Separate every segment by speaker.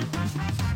Speaker 1: Thank you.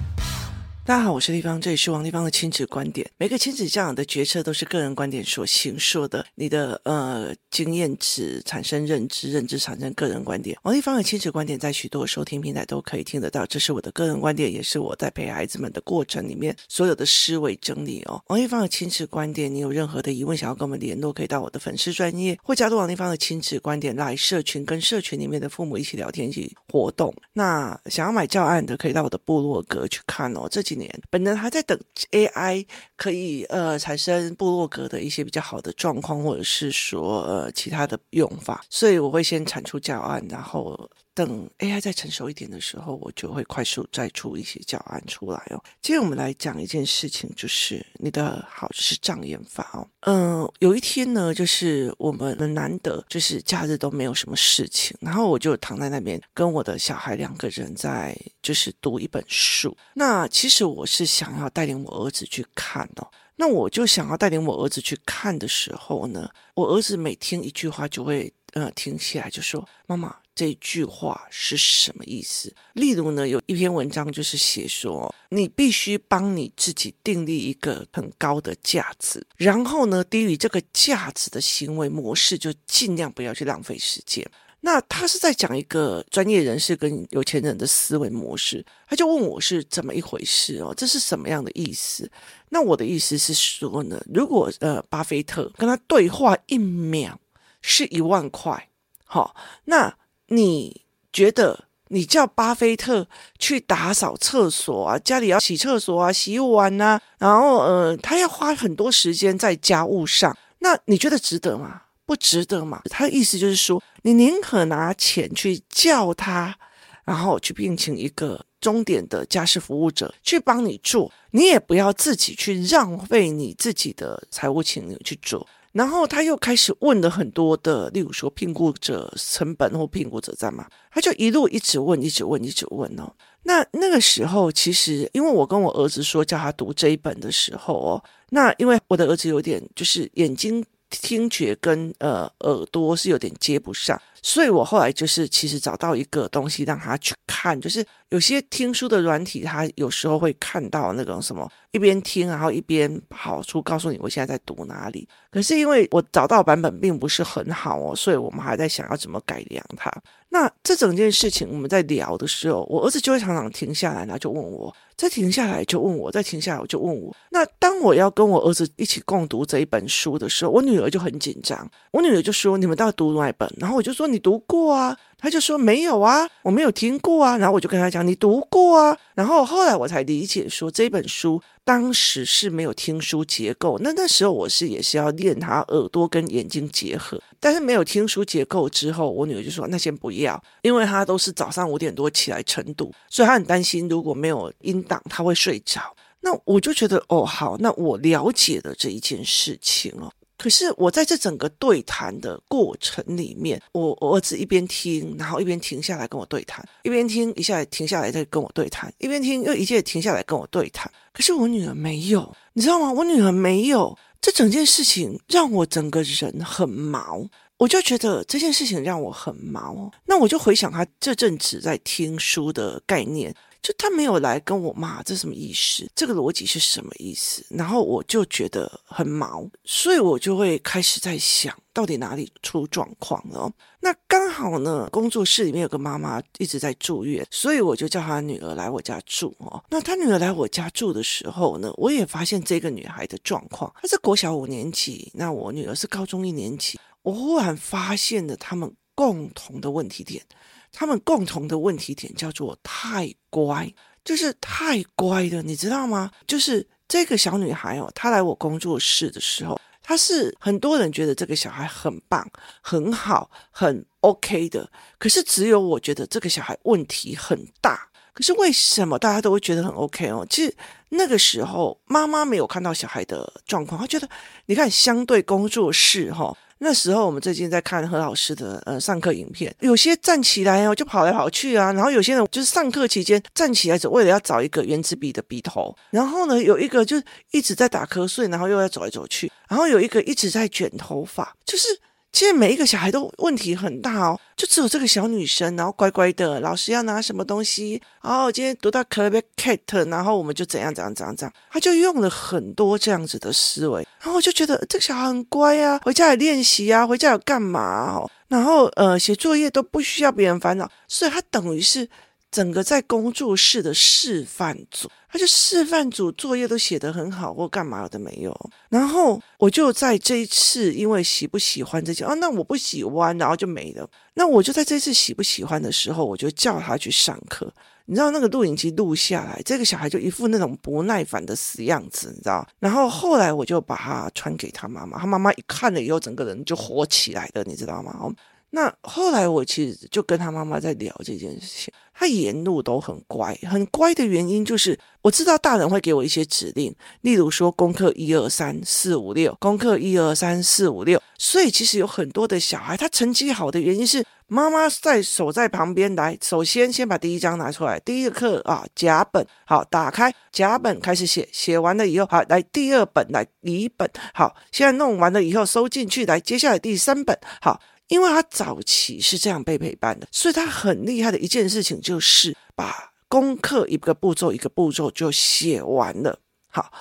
Speaker 1: 大家好，我是丽芳，这里是王丽芳的亲子观点。每个亲子教养的决策都是个人观点所形塑的，你的呃经验值产生认知，认知产生个人观点。王丽芳的亲子观点在许多收听平台都可以听得到，这是我的个人观点，也是我在陪孩子们的过程里面所有的思维整理哦。王丽芳的亲子观点，你有任何的疑问想要跟我们联络，可以到我的粉丝专业或加入王丽芳的亲子观点来社群，跟社群里面的父母一起聊天，一起活动。那想要买教案的，可以到我的部落格去看哦。这几年，本人还在等 AI 可以呃产生部落格的一些比较好的状况，或者是说呃其他的用法，所以我会先产出教案，然后。等 AI 再成熟一点的时候，我就会快速再出一些教案出来哦。今天我们来讲一件事情，就是你的好就是障眼法哦。嗯，有一天呢，就是我们难得就是假日都没有什么事情，然后我就躺在那边跟我的小孩两个人在就是读一本书。那其实我是想要带领我儿子去看哦。那我就想要带领我儿子去看的时候呢，我儿子每听一句话就会呃停下来，就说：“妈妈。”这句话是什么意思？例如呢，有一篇文章就是写说，你必须帮你自己订立一个很高的价值，然后呢，低于这个价值的行为模式就尽量不要去浪费时间。那他是在讲一个专业人士跟有钱人的思维模式，他就问我是怎么一回事哦，这是什么样的意思？那我的意思是说呢，如果呃，巴菲特跟他对话一秒是一万块，好，那。你觉得你叫巴菲特去打扫厕所啊，家里要洗厕所啊、洗碗啊，然后呃，他要花很多时间在家务上，那你觉得值得吗？不值得嘛？他的意思就是说，你宁可拿钱去叫他，然后去聘请一个终点的家事服务者去帮你做，你也不要自己去浪费你自己的财务钱去做。然后他又开始问了很多的，例如说评估者成本或评估者在吗？他就一路一直问，一直问，一直问哦。那那个时候，其实因为我跟我儿子说叫他读这一本的时候哦，那因为我的儿子有点就是眼睛听觉跟呃耳朵是有点接不上。所以我后来就是其实找到一个东西让他去看，就是有些听书的软体，他有时候会看到那种什么一边听，然后一边跑出告诉你我现在在读哪里。可是因为我找到版本并不是很好哦，所以我们还在想要怎么改良它。那这整件事情我们在聊的时候，我儿子就会常常停下来，然后就问我，再停下来就问我，再停下来我就问我。那当我要跟我儿子一起共读这一本书的时候，我女儿就很紧张，我女儿就说：“你们到底读哪一本？”然后我就说。你读过啊？他就说没有啊，我没有听过啊。然后我就跟他讲，你读过啊。然后后来我才理解说，这本书当时是没有听书结构。那那时候我是也是要练他耳朵跟眼睛结合，但是没有听书结构之后，我女儿就说那先不要，因为她都是早上五点多起来晨读，所以她很担心如果没有音档，她会睡着。那我就觉得哦好，那我了解了这一件事情哦。可是我在这整个对谈的过程里面，我我儿子一边听，然后一边停下来跟我对谈，一边听一下停下来再跟我对谈，一边听又一切停下来跟我对谈。可是我女儿没有，你知道吗？我女儿没有，这整件事情让我整个人很毛，我就觉得这件事情让我很毛。那我就回想他这阵子在听书的概念。就他没有来跟我骂，这什么意思？这个逻辑是什么意思？然后我就觉得很毛，所以我就会开始在想，到底哪里出状况了？那刚好呢，工作室里面有个妈妈一直在住院，所以我就叫她女儿来我家住哦。那她女儿来我家住的时候呢，我也发现这个女孩的状况，她是国小五年级，那我女儿是高中一年级。我忽然发现了他们共同的问题点。他们共同的问题点叫做太乖，就是太乖的，你知道吗？就是这个小女孩哦，她来我工作室的时候，她是很多人觉得这个小孩很棒、很好、很 OK 的，可是只有我觉得这个小孩问题很大。可是为什么大家都会觉得很 OK 哦？其实那个时候妈妈没有看到小孩的状况，她觉得你看相对工作室哈、哦。那时候我们最近在看何老师的呃上课影片，有些站起来哦就跑来跑去啊，然后有些人就是上课期间站起来只为了要找一个原子笔的笔头，然后呢有一个就一直在打瞌睡，然后又要走来走去，然后有一个一直在卷头发，就是其实每一个小孩都问题很大哦，就只有这个小女生，然后乖乖的，老师要拿什么东西，然后今天读到 Club Cat，然后我们就怎样怎样怎样怎样，他就用了很多这样子的思维，然后我就觉得这个小孩很乖啊，回家有练习啊，回家有干嘛哦，然后呃写作业都不需要别人烦恼，所以他等于是。整个在工作室的示范组，他就示范组作业都写得很好，或干嘛的没有。然后我就在这一次，因为喜不喜欢这些啊，那我不喜欢，然后就没了。那我就在这次喜不喜欢的时候，我就叫他去上课。你知道那个录影机录下来，这个小孩就一副那种不耐烦的死样子，你知道？然后后来我就把他传给他妈妈，他妈妈一看了以后，整个人就火起来了，你知道吗？那后来我其实就跟他妈妈在聊这件事情，他沿路都很乖，很乖的原因就是我知道大人会给我一些指令，例如说功课一二三四五六，功课一二三四五六，所以其实有很多的小孩他成绩好的原因是妈妈在守在旁边来，首先先把第一章拿出来，第一个课啊甲本好打开甲本开始写，写完了以后好来第二本来乙本好，现在弄完了以后收进去来，接下来第三本好。因为他早期是这样被陪伴的，所以他很厉害的一件事情就是把功课一个步骤一个步骤就写完了。好。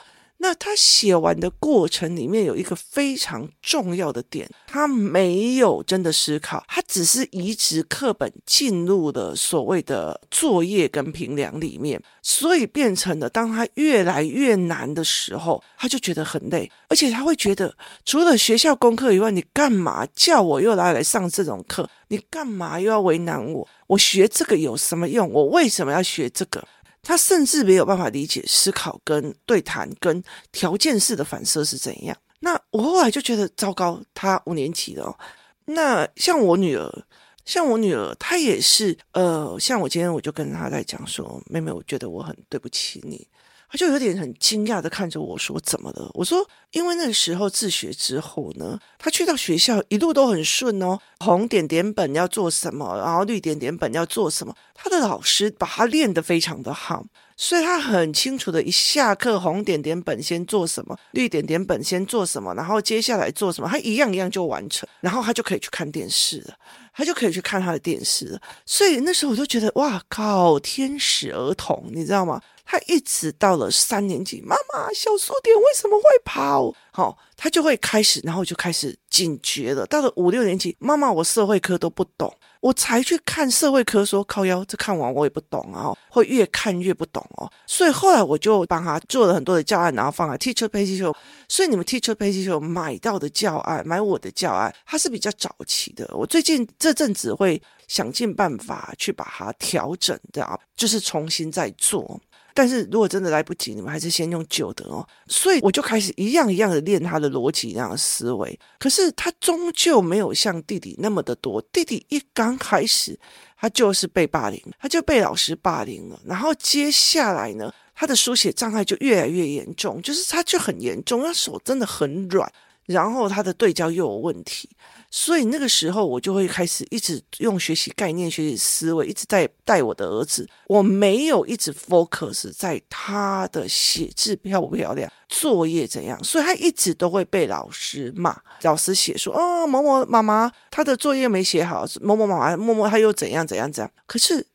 Speaker 1: 那他写完的过程里面有一个非常重要的点，他没有真的思考，他只是移植课本进入了所谓的作业跟评量里面，所以变成了当他越来越难的时候，他就觉得很累，而且他会觉得除了学校功课以外，你干嘛叫我又来来上这种课？你干嘛又要为难我？我学这个有什么用？我为什么要学这个？他甚至没有办法理解思考跟对谈跟条件式的反射是怎样。那我后来就觉得糟糕，他五年级了。那像我女儿，像我女儿，她也是呃，像我今天我就跟她在讲说，妹妹，我觉得我很对不起你。他就有点很惊讶的看着我说：“怎么了？”我说：“因为那个时候自学之后呢，他去到学校一路都很顺哦。红点点本要做什么，然后绿点点本要做什么，他的老师把他练得非常的好，所以他很清楚的，一下课红点点本先做什么，绿点点本先做什么，然后接下来做什么，他一样一样就完成，然后他就可以去看电视了，他就可以去看他的电视了。所以那时候我就觉得，哇靠，天使儿童，你知道吗？”他一直到了三年级，妈妈，小数点为什么会跑？好、他就会开始，然后就开始警觉了。到了五六年级，妈妈，我社会科都不懂，我才去看社会科，说靠腰，这看完我也不懂啊，会越看越不懂哦。所以后来我就帮他做了很多的教案，然后放在 Teacher Page Show。所以你们 Teacher Page Show 买到的教案，买我的教案，它是比较早期的。我最近这阵子会想尽办法去把它调整的，就是重新再做。但是如果真的来不及，你们还是先用旧的哦。所以我就开始一样一样的练他的逻辑，那样的思维。可是他终究没有像弟弟那么的多。弟弟一刚开始，他就是被霸凌，他就被老师霸凌了。然后接下来呢，他的书写障碍就越来越严重，就是他就很严重，他手真的很软，然后他的对焦又有问题。所以那个时候，我就会开始一直用学习概念、学习思维，一直在带我的儿子。我没有一直 focus 在他的写字漂不漂亮、作业怎样，所以他一直都会被老师骂。老师写说：“哦，某某妈妈，他的作业没写好。”某某妈妈，某某他又怎样怎样怎样。可是。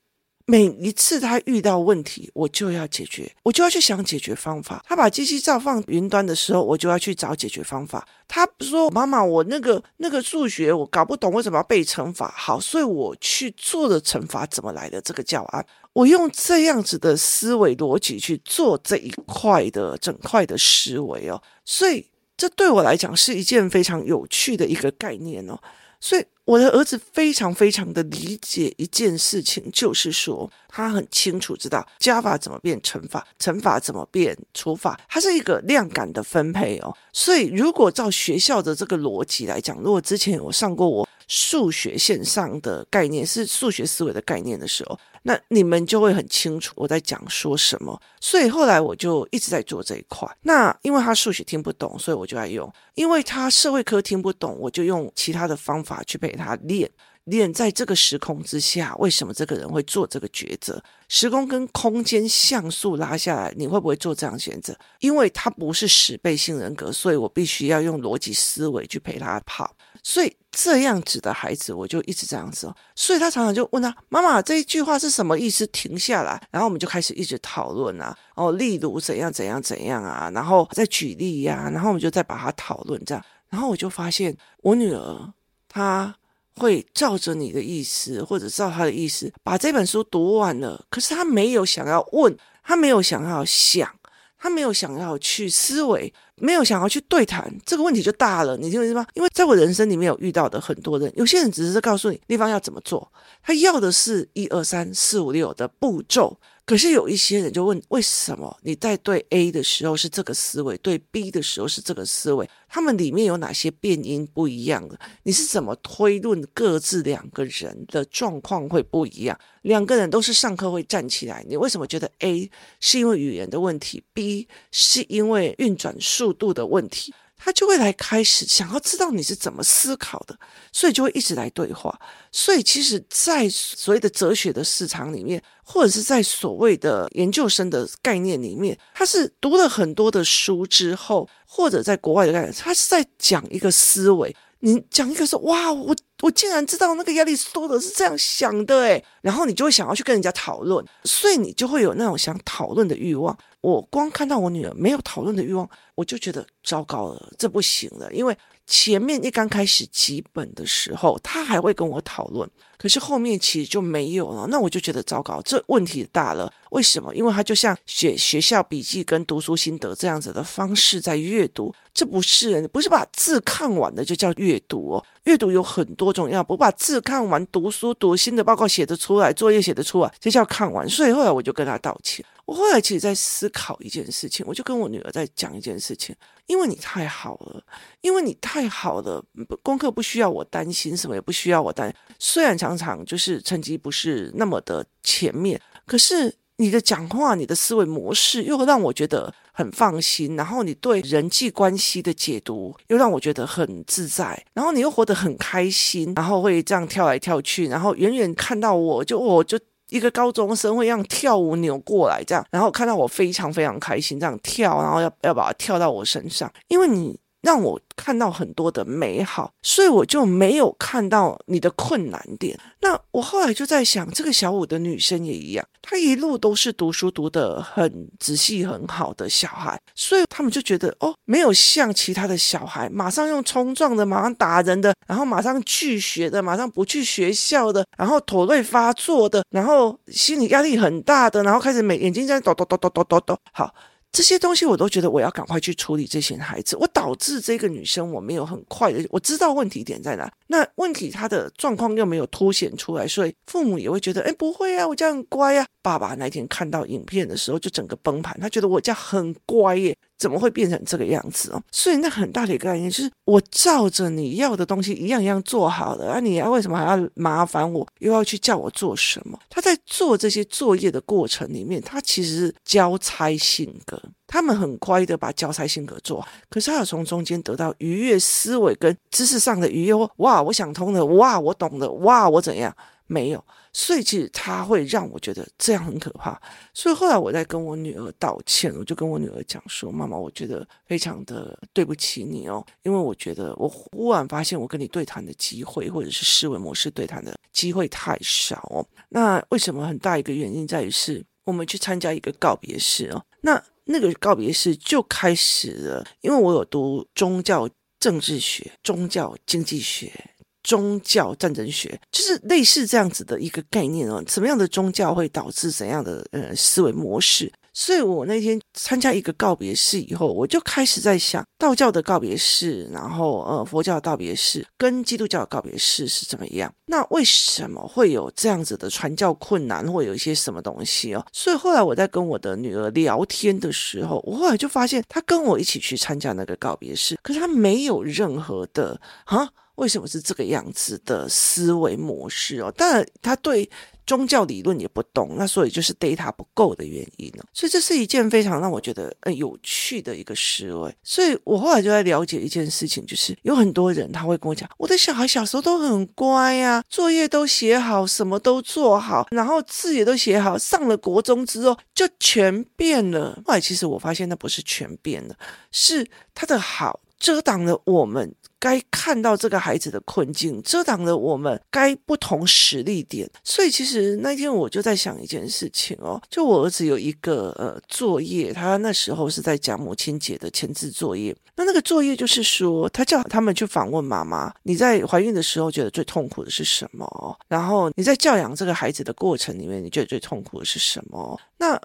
Speaker 1: 每一次他遇到问题，我就要解决，我就要去想解决方法。他把机器照放云端的时候，我就要去找解决方法。他说：“妈妈，我那个那个数学我搞不懂，为什么要背乘法？”好，所以我去做的乘法怎么来的这个教案，我用这样子的思维逻辑去做这一块的整块的思维哦。所以这对我来讲是一件非常有趣的一个概念哦。所以。我的儿子非常非常的理解一件事情，就是说他很清楚知道加法怎么变乘法，乘法怎么变除法，它是一个量感的分配哦。所以如果照学校的这个逻辑来讲，如果之前有上过我数学线上的概念，是数学思维的概念的时候。那你们就会很清楚我在讲说什么，所以后来我就一直在做这一块。那因为他数学听不懂，所以我就爱用；因为他社会科听不懂，我就用其他的方法去陪他练练。在这个时空之下，为什么这个人会做这个抉择？时空跟空间像素拉下来，你会不会做这样选择？因为他不是十倍性人格，所以我必须要用逻辑思维去陪他跑。所以这样子的孩子，我就一直这样子。所以他常常就问他妈妈这一句话是什么意思？停下来，然后我们就开始一直讨论啊，哦，例如怎样怎样怎样啊，然后再举例呀，然后我们就再把它讨论这样。然后我就发现我女儿她会照着你的意思，或者照她的意思把这本书读完了，可是她没有想要问，她没有想要想。他没有想要去思维，没有想要去对谈，这个问题就大了。你听我意思吗？因为在我人生里面有遇到的很多人，有些人只是告诉你对方要怎么做，他要的是一二三四五六的步骤。可是有一些人就问：为什么你在对 A 的时候是这个思维，对 B 的时候是这个思维？他们里面有哪些变因不一样的？你是怎么推论各自两个人的状况会不一样？两个人都是上课会站起来，你为什么觉得 A 是因为语言的问题，B 是因为运转速度的问题？他就会来开始想要知道你是怎么思考的，所以就会一直来对话。所以其实，在所谓的哲学的市场里面，或者是在所谓的研究生的概念里面，他是读了很多的书之后，或者在国外的概念，他是在讲一个思维。你讲一个说，哇，我我竟然知道那个亚里士多德是这样想的诶，然后你就会想要去跟人家讨论，所以你就会有那种想讨论的欲望。我光看到我女儿没有讨论的欲望，我就觉得糟糕了，这不行了。因为前面一刚开始几本的时候，他还会跟我讨论，可是后面其实就没有了。那我就觉得糟糕，这问题大了。为什么？因为他就像写学校笔记跟读书心得这样子的方式在阅读，这不是不是把字看完的就叫阅读哦。阅读有很多种样，不把字看完，读书读新的报告写得出来，作业写得出来，这叫看完。所以后来我就跟他道歉。我后来其实在思考一件事情，我就跟我女儿在讲一件事事情，因为你太好了，因为你太好了，功课不需要我担心，什么也不需要我担心。虽然常常就是成绩不是那么的前面，可是你的讲话、你的思维模式又让我觉得很放心，然后你对人际关系的解读又让我觉得很自在，然后你又活得很开心，然后会这样跳来跳去，然后远远看到我就我就。一个高中生会让跳舞扭过来这样，然后看到我非常非常开心这样跳，然后要要把它跳到我身上，因为你。让我看到很多的美好，所以我就没有看到你的困难点。那我后来就在想，这个小五的女生也一样，她一路都是读书读得很仔细、很好的小孩，所以他们就觉得哦，没有像其他的小孩，马上用冲撞的，马上打人的，然后马上拒学的，马上不去学校的，然后妥瑞发作的，然后心理压力很大的，然后开始每眼睛在抖抖抖抖抖抖抖，好。这些东西我都觉得我要赶快去处理这些孩子，我导致这个女生我没有很快的，我知道问题点在哪，那问题他的状况又没有凸显出来，所以父母也会觉得，哎，不会啊，我家很乖啊。爸爸那天看到影片的时候就整个崩盘，他觉得我家很乖耶。怎么会变成这个样子哦？所以那很大的一个概念就是，我照着你要的东西一样一样做好了，啊，你为什么还要麻烦我，又要去叫我做什么？他在做这些作业的过程里面，他其实是交差性格，他们很乖的把交差性格做，可是他要从中间得到愉悦思维跟知识上的愉悦。哇，我想通了，哇，我懂了，哇，我怎样？没有。所以其实他会让我觉得这样很可怕，所以后来我在跟我女儿道歉，我就跟我女儿讲说：“妈妈，我觉得非常的对不起你哦，因为我觉得我忽然发现我跟你对谈的机会，或者是思维模式对谈的机会太少哦。那为什么？很大一个原因在于是我们去参加一个告别式哦，那那个告别式就开始了，因为我有读宗教政治学、宗教经济学。”宗教战争学就是类似这样子的一个概念哦，什么样的宗教会导致怎样的呃思维模式？所以我那天参加一个告别式以后，我就开始在想，道教的告别式，然后呃佛教的告别式跟基督教的告别式是怎么样？那为什么会有这样子的传教困难，或有一些什么东西哦？所以后来我在跟我的女儿聊天的时候，我后来就发现，她跟我一起去参加那个告别式，可是她没有任何的啊。为什么是这个样子的思维模式哦？当然，他对宗教理论也不懂，那所以就是 data 不够的原因呢。所以这是一件非常让我觉得呃有趣的一个思维。所以我后来就在了解一件事情，就是有很多人他会跟我讲，我的小孩小时候都很乖呀，作业都写好，什么都做好，然后字也都写好，上了国中之后就全变了。后来其实我发现那不是全变了，是他的好。遮挡了我们。该看到这个孩子的困境，遮挡了我们该不同实力点。所以其实那天我就在想一件事情哦，就我儿子有一个呃作业，他那时候是在讲母亲节的前置作业。那那个作业就是说，他叫他们去访问妈妈，你在怀孕的时候觉得最痛苦的是什么？然后你在教养这个孩子的过程里面，你觉得最痛苦的是什么？那。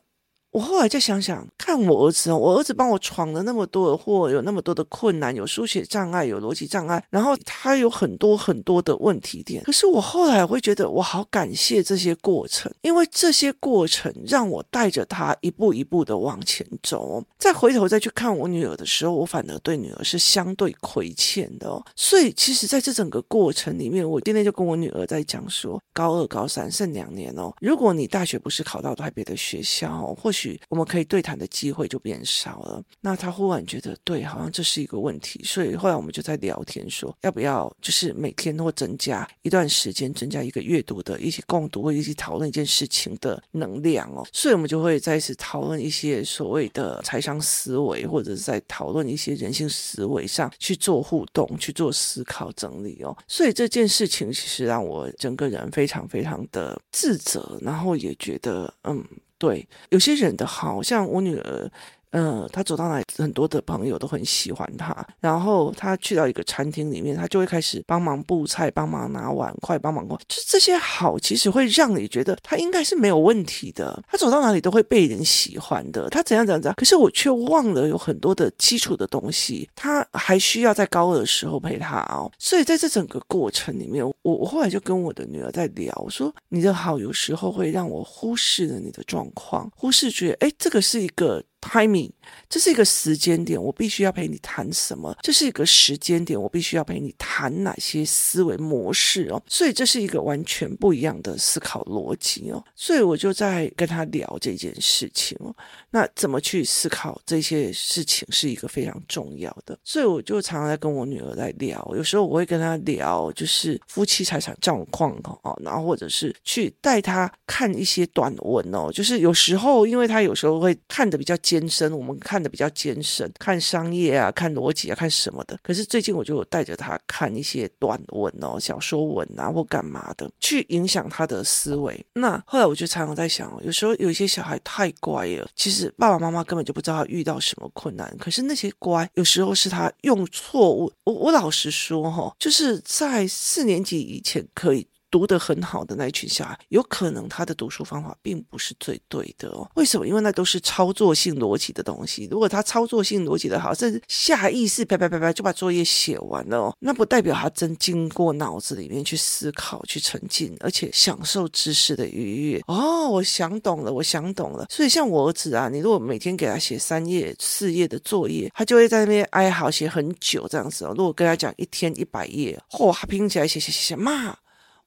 Speaker 1: 我后来再想想，看我儿子哦，我儿子帮我闯了那么多的祸，有那么多的困难，有书写障碍，有逻辑障碍，然后他有很多很多的问题点。可是我后来会觉得，我好感谢这些过程，因为这些过程让我带着他一步一步的往前走。再回头再去看我女儿的时候，我反而对女儿是相对亏欠的哦。所以其实在这整个过程里面，我今天就跟我女儿在讲说，高二、高三剩两年哦，如果你大学不是考到台北的学校，或许。我们可以对谈的机会就变少了。那他忽然觉得，对，好像这是一个问题。所以后来我们就在聊天说，要不要就是每天或增加一段时间，增加一个阅读的一起共读或一起讨论一件事情的能量哦。所以我们就会再次讨论一些所谓的财商思维，或者是在讨论一些人性思维上去做互动、去做思考整理哦。所以这件事情其实让我整个人非常非常的自责，然后也觉得嗯。对，有些人的好像我女儿。嗯，他走到哪里，很多的朋友都很喜欢他。然后他去到一个餐厅里面，他就会开始帮忙布菜、帮忙拿碗筷、帮忙过。就这些好，其实会让你觉得他应该是没有问题的。他走到哪里都会被人喜欢的。他怎样怎样怎样，可是我却忘了有很多的基础的东西，他还需要在高二的时候陪他哦。所以在这整个过程里面，我我后来就跟我的女儿在聊，我说你的好有时候会让我忽视了你的状况，忽视觉得哎，这个是一个。Timing，这是一个时间点，我必须要陪你谈什么？这是一个时间点，我必须要陪你谈哪些思维模式哦？所以这是一个完全不一样的思考逻辑哦。所以我就在跟他聊这件事情哦。那怎么去思考这些事情是一个非常重要的。所以我就常常在跟我女儿在聊，有时候我会跟她聊，就是夫妻财产状况哦，然后或者是去带她看一些短文哦，就是有时候因为她有时候会看得比较。艰深，我们看的比较艰深，看商业啊，看逻辑啊，看什么的。可是最近我就有带着他看一些短文哦，小说文啊，或干嘛的，去影响他的思维。那后来我就常常在想，有时候有一些小孩太乖了，其实爸爸妈妈根本就不知道他遇到什么困难。可是那些乖，有时候是他用错误。我我老实说哈，就是在四年级以前可以。读得很好的那一群小孩，有可能他的读书方法并不是最对的哦。为什么？因为那都是操作性逻辑的东西。如果他操作性逻辑的好，甚至下意识啪啪啪啪就把作业写完了哦，那不代表他真经过脑子里面去思考、去沉浸，而且享受知识的愉悦。哦，我想懂了，我想懂了。所以像我儿子啊，你如果每天给他写三页、四页的作业，他就会在那边哀嚎写很久这样子哦。如果跟他讲一天一百页，嚯，他拼起来写写写写，妈。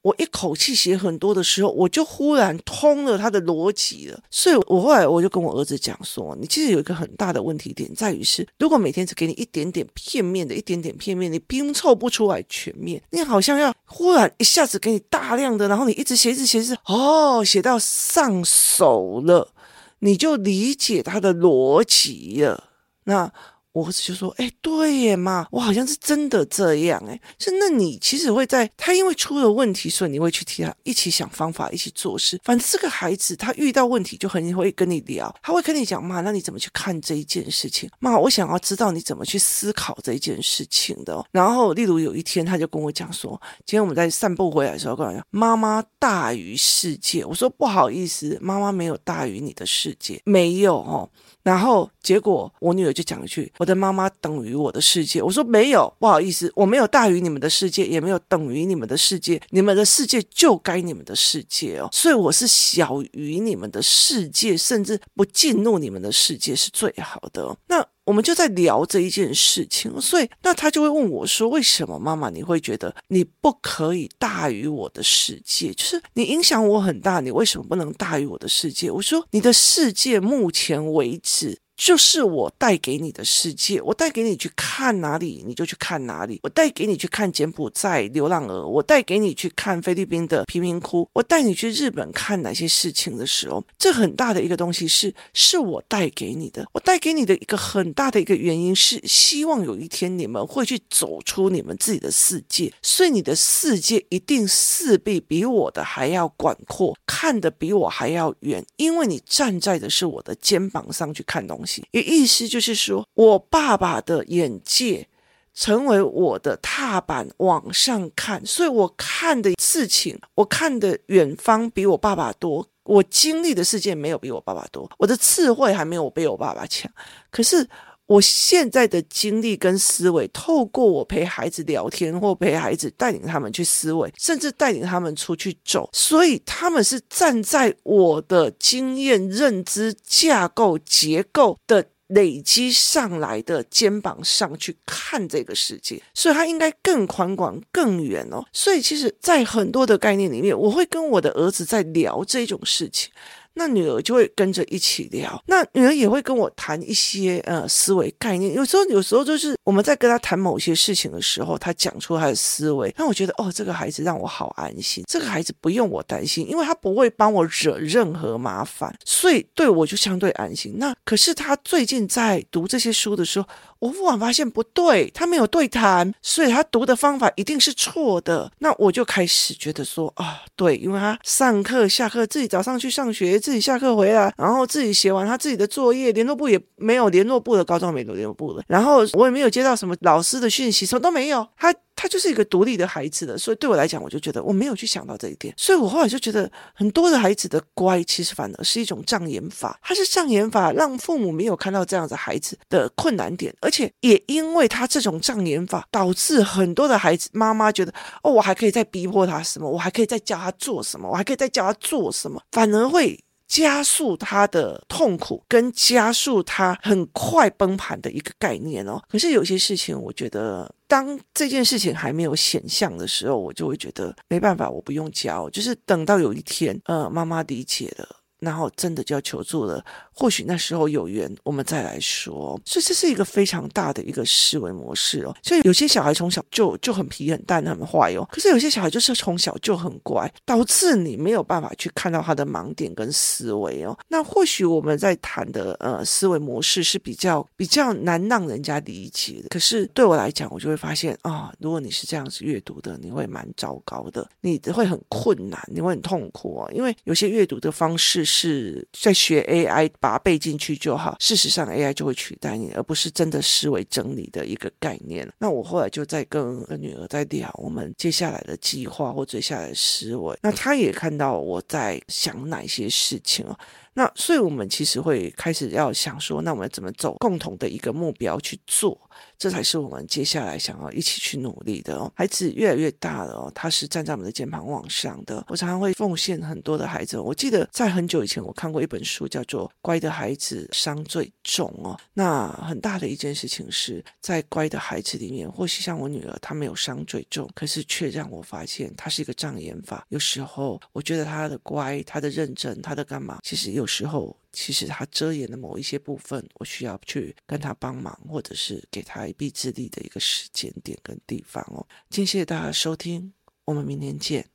Speaker 1: 我一口气写很多的时候，我就忽然通了他的逻辑了。所以，我后来我就跟我儿子讲说：“你其实有一个很大的问题点，在于是，如果每天只给你一点点片面的、一点点片面，你拼凑不出来全面。你好像要忽然一下子给你大量的，然后你一直写、一直写、一直哦，写到上手了，你就理解他的逻辑了。那。”我儿子就说：“哎，对耶，妈，我好像是真的这样，哎，是那你其实会在他因为出了问题，所以你会去替他一起想方法，一起做事。反正这个孩子他遇到问题就很会跟你聊，他会跟你讲，妈，那你怎么去看这一件事情？妈，我想要知道你怎么去思考这一件事情的。然后，例如有一天他就跟我讲说，今天我们在散步回来的时候，跟我讲，妈妈大于世界。我说不好意思，妈妈没有大于你的世界，没有哦。”然后结果，我女儿就讲一句：“我的妈妈等于我的世界。”我说：“没有，不好意思，我没有大于你们的世界，也没有等于你们的世界。你们的世界就该你们的世界哦，所以我是小于你们的世界，甚至不进入你们的世界是最好的。”那。我们就在聊这一件事情，所以那他就会问我说：“为什么妈妈你会觉得你不可以大于我的世界？就是你影响我很大，你为什么不能大于我的世界？”我说：“你的世界目前为止就是我带给你的世界，我带给你去看哪里，你就去看哪里。我带给你去看柬埔寨流浪儿，我带给你去看菲律宾的贫民窟，我带你去日本看哪些事情的时候，这很大的一个东西是是我带给你的。我带给你的一个很大的一个原因是，希望有一天你们会去走出你们自己的世界，所以你的世界一定势必比我的还要广阔，看得比我还要远，因为你站在的是我的肩膀上去看东西。也意思就是说，我爸爸的眼界成为我的踏板往上看，所以我看的事情，我看的远方比我爸爸多，我经历的世界没有比我爸爸多，我的智慧还没有比我爸爸强，可是。我现在的经历跟思维，透过我陪孩子聊天，或陪孩子带领他们去思维，甚至带领他们出去走，所以他们是站在我的经验、认知、架构、结构的累积上来的肩膀上去看这个世界，所以他应该更宽广、更远哦。所以其实，在很多的概念里面，我会跟我的儿子在聊这种事情。那女儿就会跟着一起聊，那女儿也会跟我谈一些呃思维概念。有时候，有时候就是我们在跟她谈某些事情的时候，她讲出她的思维，那我觉得哦，这个孩子让我好安心，这个孩子不用我担心，因为他不会帮我惹任何麻烦，所以对我就相对安心。那可是他最近在读这些书的时候，我忽然发现不对，他没有对谈，所以他读的方法一定是错的。那我就开始觉得说啊，对，因为他上课下课自己早上去上学。自己下课回来，然后自己写完他自己的作业，联络簿也没有联络簿的，高中没有联络簿的，然后我也没有接到什么老师的讯息，什么都没有。他他就是一个独立的孩子的，所以对我来讲，我就觉得我没有去想到这一点，所以我后来就觉得很多的孩子的乖，其实反而是一种障眼法，他是障眼法，让父母没有看到这样子孩子的困难点，而且也因为他这种障眼法，导致很多的孩子妈妈觉得哦，我还可以再逼迫他什么，我还可以再教他做什么，我还可以再教他做什么，反而会。加速他的痛苦，跟加速他很快崩盘的一个概念哦。可是有些事情，我觉得当这件事情还没有显象的时候，我就会觉得没办法，我不用教，就是等到有一天，呃，妈妈理解了。然后真的就要求助了，或许那时候有缘，我们再来说。所以这是一个非常大的一个思维模式哦。所以有些小孩从小就就很皮很蛋很坏哦，可是有些小孩就是从小就很乖，导致你没有办法去看到他的盲点跟思维哦。那或许我们在谈的呃思维模式是比较比较难让人家理解的。可是对我来讲，我就会发现啊，如果你是这样子阅读的，你会蛮糟糕的，你会很困难，你会很痛苦哦，因为有些阅读的方式。是在学 AI，把它背进去就好。事实上，AI 就会取代你，而不是真的思维整理的一个概念。那我后来就在跟女儿在聊我们接下来的计划或接下来的思维。那她也看到我在想哪些事情哦。那所以我们其实会开始要想说，那我们怎么走共同的一个目标去做？这才是我们接下来想要一起去努力的哦。孩子越来越大了哦，他是站在我们的肩膀往上的。我常常会奉献很多的孩子。我记得在很久以前，我看过一本书，叫做《乖的孩子伤最重》哦。那很大的一件事情是在乖的孩子里面，或许像我女儿，她没有伤最重，可是却让我发现她是一个障眼法。有时候我觉得她的乖、她的认真、她的干嘛，其实有有时候。其实他遮掩的某一些部分，我需要去跟他帮忙，或者是给他一臂之力的一个时间点跟地方哦。谢谢大家收听，我们明天见。